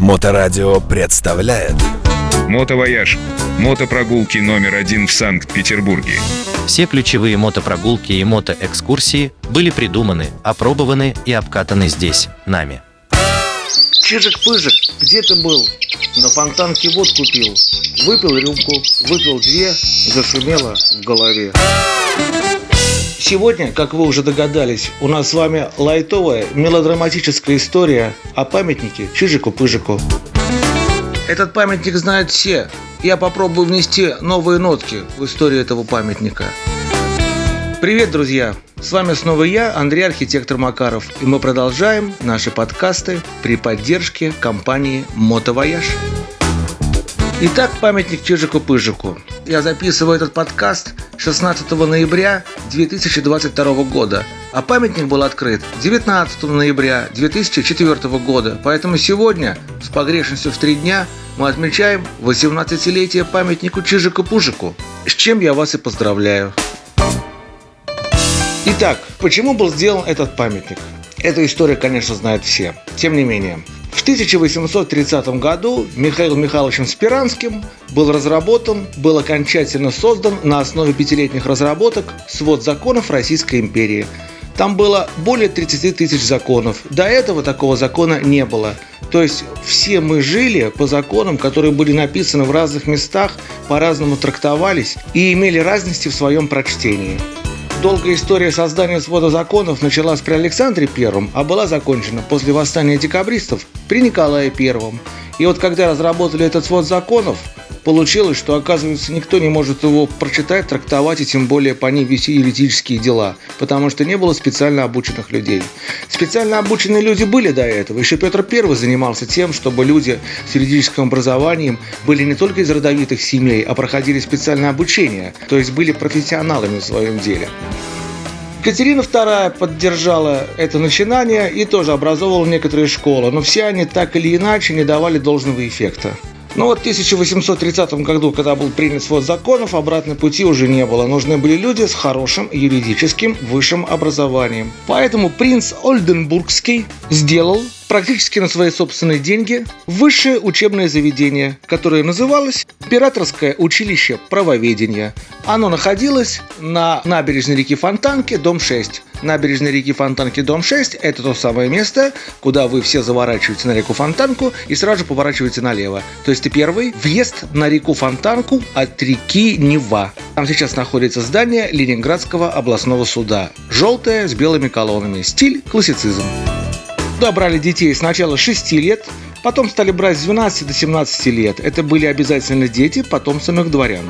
Моторадио представляет Мотовояж. Мотопрогулки номер один в Санкт-Петербурге. Все ключевые мотопрогулки и мотоэкскурсии были придуманы, опробованы и обкатаны здесь, нами. Чижик-пыжик, где ты был? На фонтанке водку пил. Выпил рюмку, выпил две, зашумело в голове. Сегодня, как вы уже догадались, у нас с вами лайтовая мелодраматическая история о памятнике Чижику-Пыжику. Этот памятник знают все. Я попробую внести новые нотки в историю этого памятника. Привет, друзья! С вами снова я, Андрей Архитектор Макаров, и мы продолжаем наши подкасты при поддержке компании «Мотовояж». Итак, памятник Чижику-Пыжику. Я записываю этот подкаст 16 ноября 2022 года, а памятник был открыт 19 ноября 2004 года. Поэтому сегодня, с погрешностью в три дня, мы отмечаем 18-летие памятнику Чижику-Пужику, с чем я вас и поздравляю. Итак, почему был сделан этот памятник? Эту историю, конечно, знают все. Тем не менее, 1830 году Михаилом Михайловичем Спиранским был разработан, был окончательно создан на основе пятилетних разработок свод законов Российской империи. Там было более 30 тысяч законов. До этого такого закона не было. То есть все мы жили по законам, которые были написаны в разных местах, по-разному трактовались и имели разности в своем прочтении. Долгая история создания свода законов началась при Александре I, а была закончена после восстания декабристов при Николае I. И вот когда разработали этот свод законов, получилось, что, оказывается, никто не может его прочитать, трактовать и тем более по ним вести юридические дела, потому что не было специально обученных людей. Специально обученные люди были до этого. Еще Петр I занимался тем, чтобы люди с юридическим образованием были не только из родовитых семей, а проходили специальное обучение, то есть были профессионалами в своем деле. Екатерина II поддержала это начинание и тоже образовывала некоторые школы, но все они так или иначе не давали должного эффекта. Но вот в 1830 году, когда был принят свод законов, обратной пути уже не было. Нужны были люди с хорошим юридическим высшим образованием. Поэтому принц Ольденбургский сделал практически на свои собственные деньги высшее учебное заведение, которое называлось Императорское училище правоведения. Оно находилось на набережной реки Фонтанки, дом 6. Набережной реки Фонтанки, дом 6 – это то самое место, куда вы все заворачиваете на реку Фонтанку и сразу же поворачиваете налево. То есть первый въезд на реку Фонтанку от реки Нева. Там сейчас находится здание Ленинградского областного суда. Желтое с белыми колоннами. Стиль классицизм. Туда брали детей сначала 6 лет, потом стали брать с 12 до 17 лет. Это были обязательно дети потомственных дворян.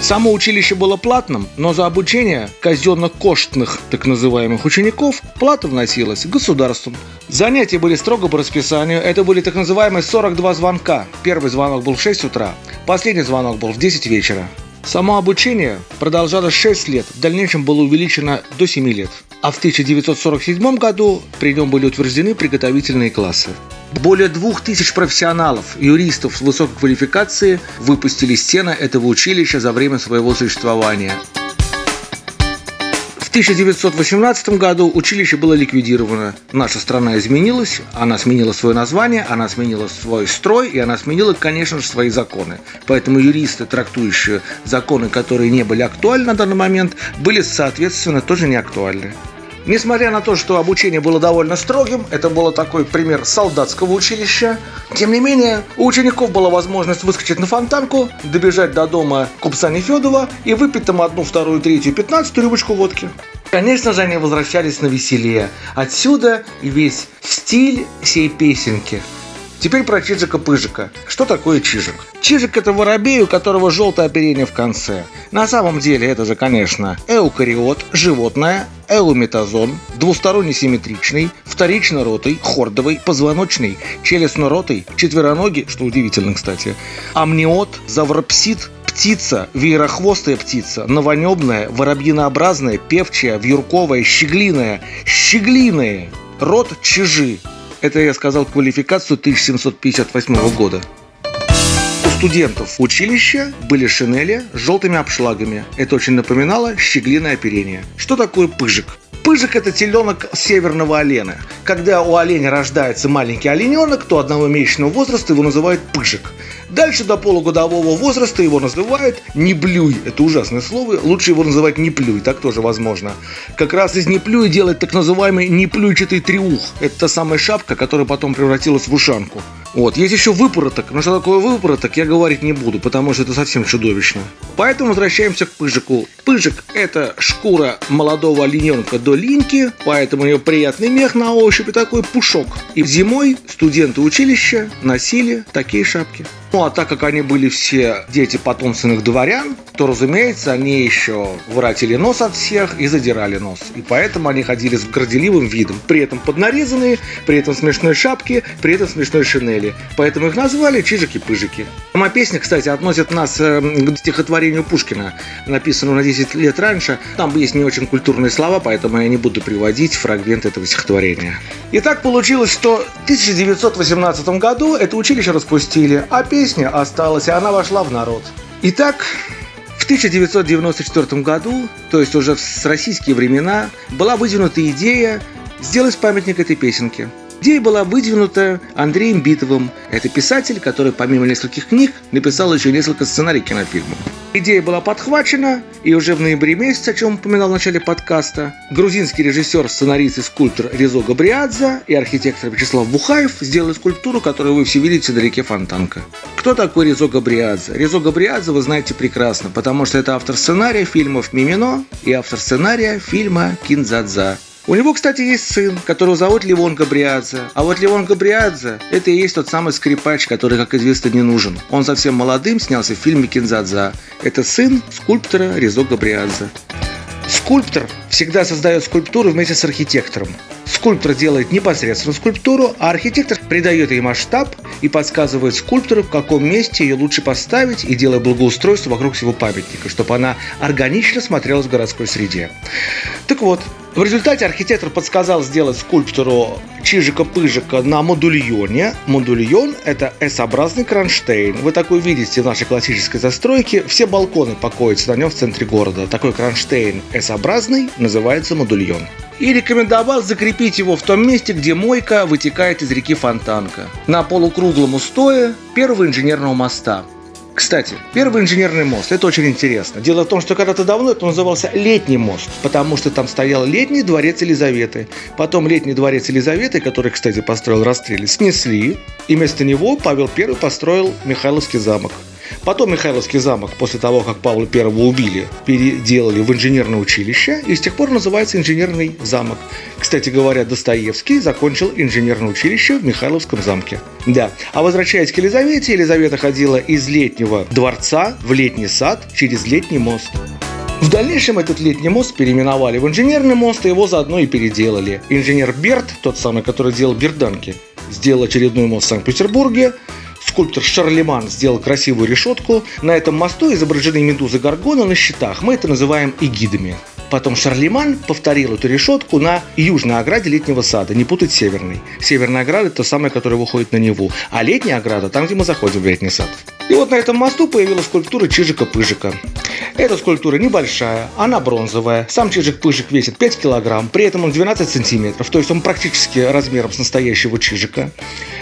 Само училище было платным, но за обучение казенно-коштных, так называемых учеников, плата вносилась государством. Занятия были строго по расписанию, это были так называемые 42 звонка. Первый звонок был в 6 утра, последний звонок был в 10 вечера. Само обучение продолжалось 6 лет, в дальнейшем было увеличено до 7 лет. А в 1947 году при нем были утверждены приготовительные классы. Более двух тысяч профессионалов, юристов с высокой квалификацией выпустили стены этого училища за время своего существования. В 1918 году училище было ликвидировано. Наша страна изменилась, она сменила свое название, она сменила свой строй и она сменила, конечно же, свои законы. Поэтому юристы, трактующие законы, которые не были актуальны на данный момент, были, соответственно, тоже не актуальны. Несмотря на то, что обучение было довольно строгим, это было такой пример солдатского училища, тем не менее, у учеников была возможность выскочить на фонтанку, добежать до дома купца Нефедова и выпить там одну, вторую, третью, пятнадцатую рюмочку водки. Конечно же, они возвращались на веселье. Отсюда весь стиль всей песенки – Теперь про Чижика-Пыжика. Что такое Чижик? Чижик – это воробей, у которого желтое оперение в конце. На самом деле это же, конечно, эукариот, животное, эуметазон, двусторонне симметричный, вторично-ротый, хордовый, позвоночный, челюстно-ротый, четвероногий, что удивительно, кстати, амниот, завропсид, птица, веерохвостая птица, новонебная, воробьинообразная, певчая, вьюрковая, щеглиная, щеглиная, род чижи, это я сказал квалификацию 1758 года. Студентов училища были шинели с желтыми обшлагами. Это очень напоминало щеглиное оперение. Что такое пыжик? Пыжик – это теленок северного олена. Когда у оленя рождается маленький олененок, то одного месячного возраста его называют пыжик. Дальше до полугодового возраста его называют не блюй. Это ужасное слово. Лучше его называть не плюй, так тоже возможно. Как раз из не плюй делать так называемый неплюйчатый триух. Это та самая шапка, которая потом превратилась в ушанку. Вот, есть еще выпороток, но что такое выпороток, я говорить не буду, потому что это совсем чудовищно. Поэтому возвращаемся к пыжику. Пыжик – это шкура молодого олененка до линьки, поэтому него приятный мех на ощупь и такой пушок. И зимой студенты училища носили такие шапки. Ну а так как они были все дети потомственных дворян, то, разумеется, они еще воротили нос от всех и задирали нос. И поэтому они ходили с горделивым видом. При этом поднарезанные, при этом смешной шапки, при этом смешной шинели. Поэтому их назвали чижики-пыжики. Сама песня, кстати, относит нас э, к стихотворению Пушкина, написанному на 10 лет раньше. Там есть не очень культурные слова, поэтому я не буду приводить фрагмент этого стихотворения. И так получилось, что в 1918 году это училище распустили, а песня песня осталась, и она вошла в народ. Итак, в 1994 году, то есть уже с российские времена, была выдвинута идея сделать памятник этой песенке – Идея была выдвинута Андреем Битовым. Это писатель, который помимо нескольких книг написал еще несколько сценариев кинофильмов. Идея была подхвачена, и уже в ноябре месяце, о чем упоминал в начале подкаста, грузинский режиссер, сценарист и скульптор Резо Габриадзе и архитектор Вячеслав Бухаев сделали скульптуру, которую вы все видите на реке Фонтанка. Кто такой Резо Габриадзе? Резо Габриадзе вы знаете прекрасно, потому что это автор сценария фильмов «Мимино» и автор сценария фильма «Кинзадза». У него, кстати, есть сын, которого зовут Левон Габриадзе. А вот Левон Габриадзе – это и есть тот самый скрипач, который, как известно, не нужен. Он совсем молодым снялся в фильме «Кинзадза». Это сын скульптора Резо Габриадзе. Скульптор всегда создает скульптуру вместе с архитектором. Скульптор делает непосредственно скульптуру, а архитектор придает ей масштаб и подсказывает скульптору, в каком месте ее лучше поставить и делает благоустройство вокруг всего памятника, чтобы она органично смотрелась в городской среде. Так вот, в результате архитектор подсказал сделать скульптуру Чижика-Пыжика на модульоне. Модульон – это S-образный кронштейн. Вы такой видите в нашей классической застройке. Все балконы покоятся на нем в центре города. Такой кронштейн S-образный называется модульон. И рекомендовал закрепить его в том месте, где мойка вытекает из реки Фонтанка. На полукруглом устое первого инженерного моста. Кстати, первый инженерный мост, это очень интересно. Дело в том, что когда-то давно это назывался Летний мост, потому что там стоял Летний дворец Елизаветы. Потом Летний дворец Елизаветы, который, кстати, построил Расстреле, снесли, и вместо него Павел I построил Михайловский замок. Потом Михайловский замок, после того, как Павла I убили, переделали в инженерное училище и с тех пор называется инженерный замок. Кстати говоря, Достоевский закончил инженерное училище в Михайловском замке. Да. А возвращаясь к Елизавете, Елизавета ходила из летнего дворца в летний сад через летний мост. В дальнейшем этот летний мост переименовали в инженерный мост, и его заодно и переделали. Инженер Берт, тот самый, который делал берданки, сделал очередной мост в Санкт-Петербурге, скульптор Шарлеман сделал красивую решетку. На этом мосту изображены медузы Гаргона на щитах. Мы это называем эгидами. Потом Шарлеман повторил эту решетку на южной ограде летнего сада, не путать северной. Северная ограда – это самая, которая выходит на Неву, а летняя ограда – там, где мы заходим в летний сад. И вот на этом мосту появилась скульптура Чижика-Пыжика. Эта скульптура небольшая, она бронзовая. Сам Чижик-Пыжик весит 5 килограмм, при этом он 12 сантиметров, то есть он практически размером с настоящего Чижика.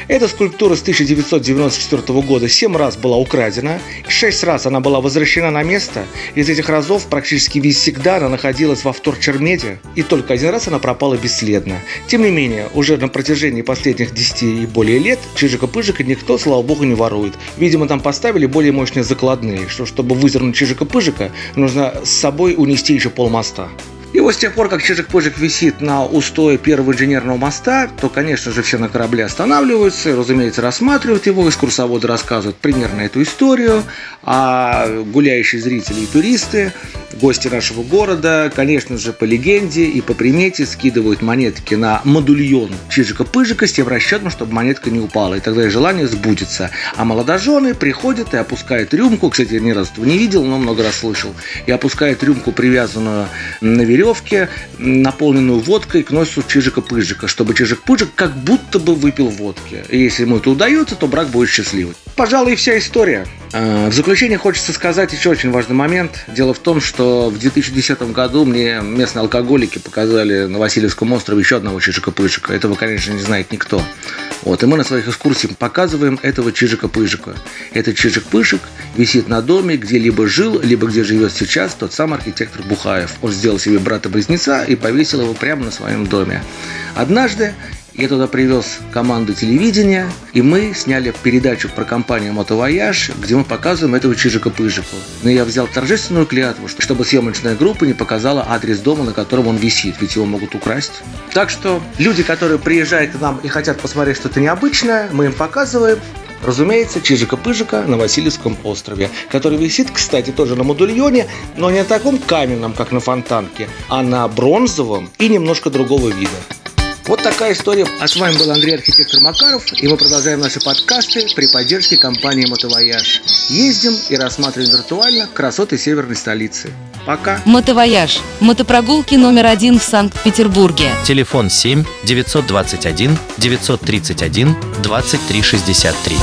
Эта скульптура с 1994 года 7 раз была украдена, 6 раз она была возвращена на место. Из этих разов практически весь всегда она находилась во вторчермеде, и только один раз она пропала бесследно. Тем не менее, уже на протяжении последних 10 и более лет Чижика-Пыжика никто, слава богу, не ворует. Видимо, там поставили более мощные закладные, что чтобы выдернуть Чижика-Пыжика, нужно с собой унести еще полмоста. И вот с тех пор, как Чижик-Пыжик висит на устое первого инженерного моста, то, конечно же, все на корабле останавливаются, разумеется, рассматривают его, экскурсоводы рассказывают примерно эту историю, а гуляющие зрители и туристы, гости нашего города, конечно же, по легенде и по примете скидывают монетки на модульон Чижика-Пыжика с тем расчетом, чтобы монетка не упала, и тогда и желание сбудется. А молодожены приходят и опускают рюмку, кстати, я ни разу этого не видел, но много раз слышал, и опускают рюмку, привязанную на веревке, наполненную водкой к носу Чижика-Пыжика, чтобы Чижик-Пыжик как будто бы выпил водки. И если ему это удается, то брак будет счастливый. Пожалуй, вся история. Э, в заключение хочется сказать еще очень важный момент. Дело в том, что в 2010 году мне местные алкоголики показали на Васильевском острове еще одного чижика-пыжика. Этого, конечно, не знает никто. Вот, и мы на своих экскурсиях показываем этого чижика-пыжика. Этот чижик-пыжик висит на доме, где либо жил, либо где живет сейчас тот самый архитектор Бухаев. Он сделал себе брата-близнеца и повесил его прямо на своем доме. Однажды я туда привез команду телевидения, и мы сняли передачу про компанию «Мотовояж», где мы показываем этого чижика-пыжику. Но я взял торжественную клятву, чтобы съемочная группа не показала адрес дома, на котором он висит, ведь его могут украсть. Так что люди, которые приезжают к нам и хотят посмотреть что-то необычное, мы им показываем, Разумеется, Чижика-Пыжика на Васильевском острове, который висит, кстати, тоже на модульоне, но не на таком каменном, как на фонтанке, а на бронзовом и немножко другого вида. Вот такая история. А с вами был Андрей Архитектор Макаров, и мы продолжаем наши подкасты при поддержке компании «Мотовояж». Ездим и рассматриваем виртуально красоты северной столицы. Пока. Мотовояж. Мотопрогулки номер один в Санкт-Петербурге. Телефон 7 921 931 2363.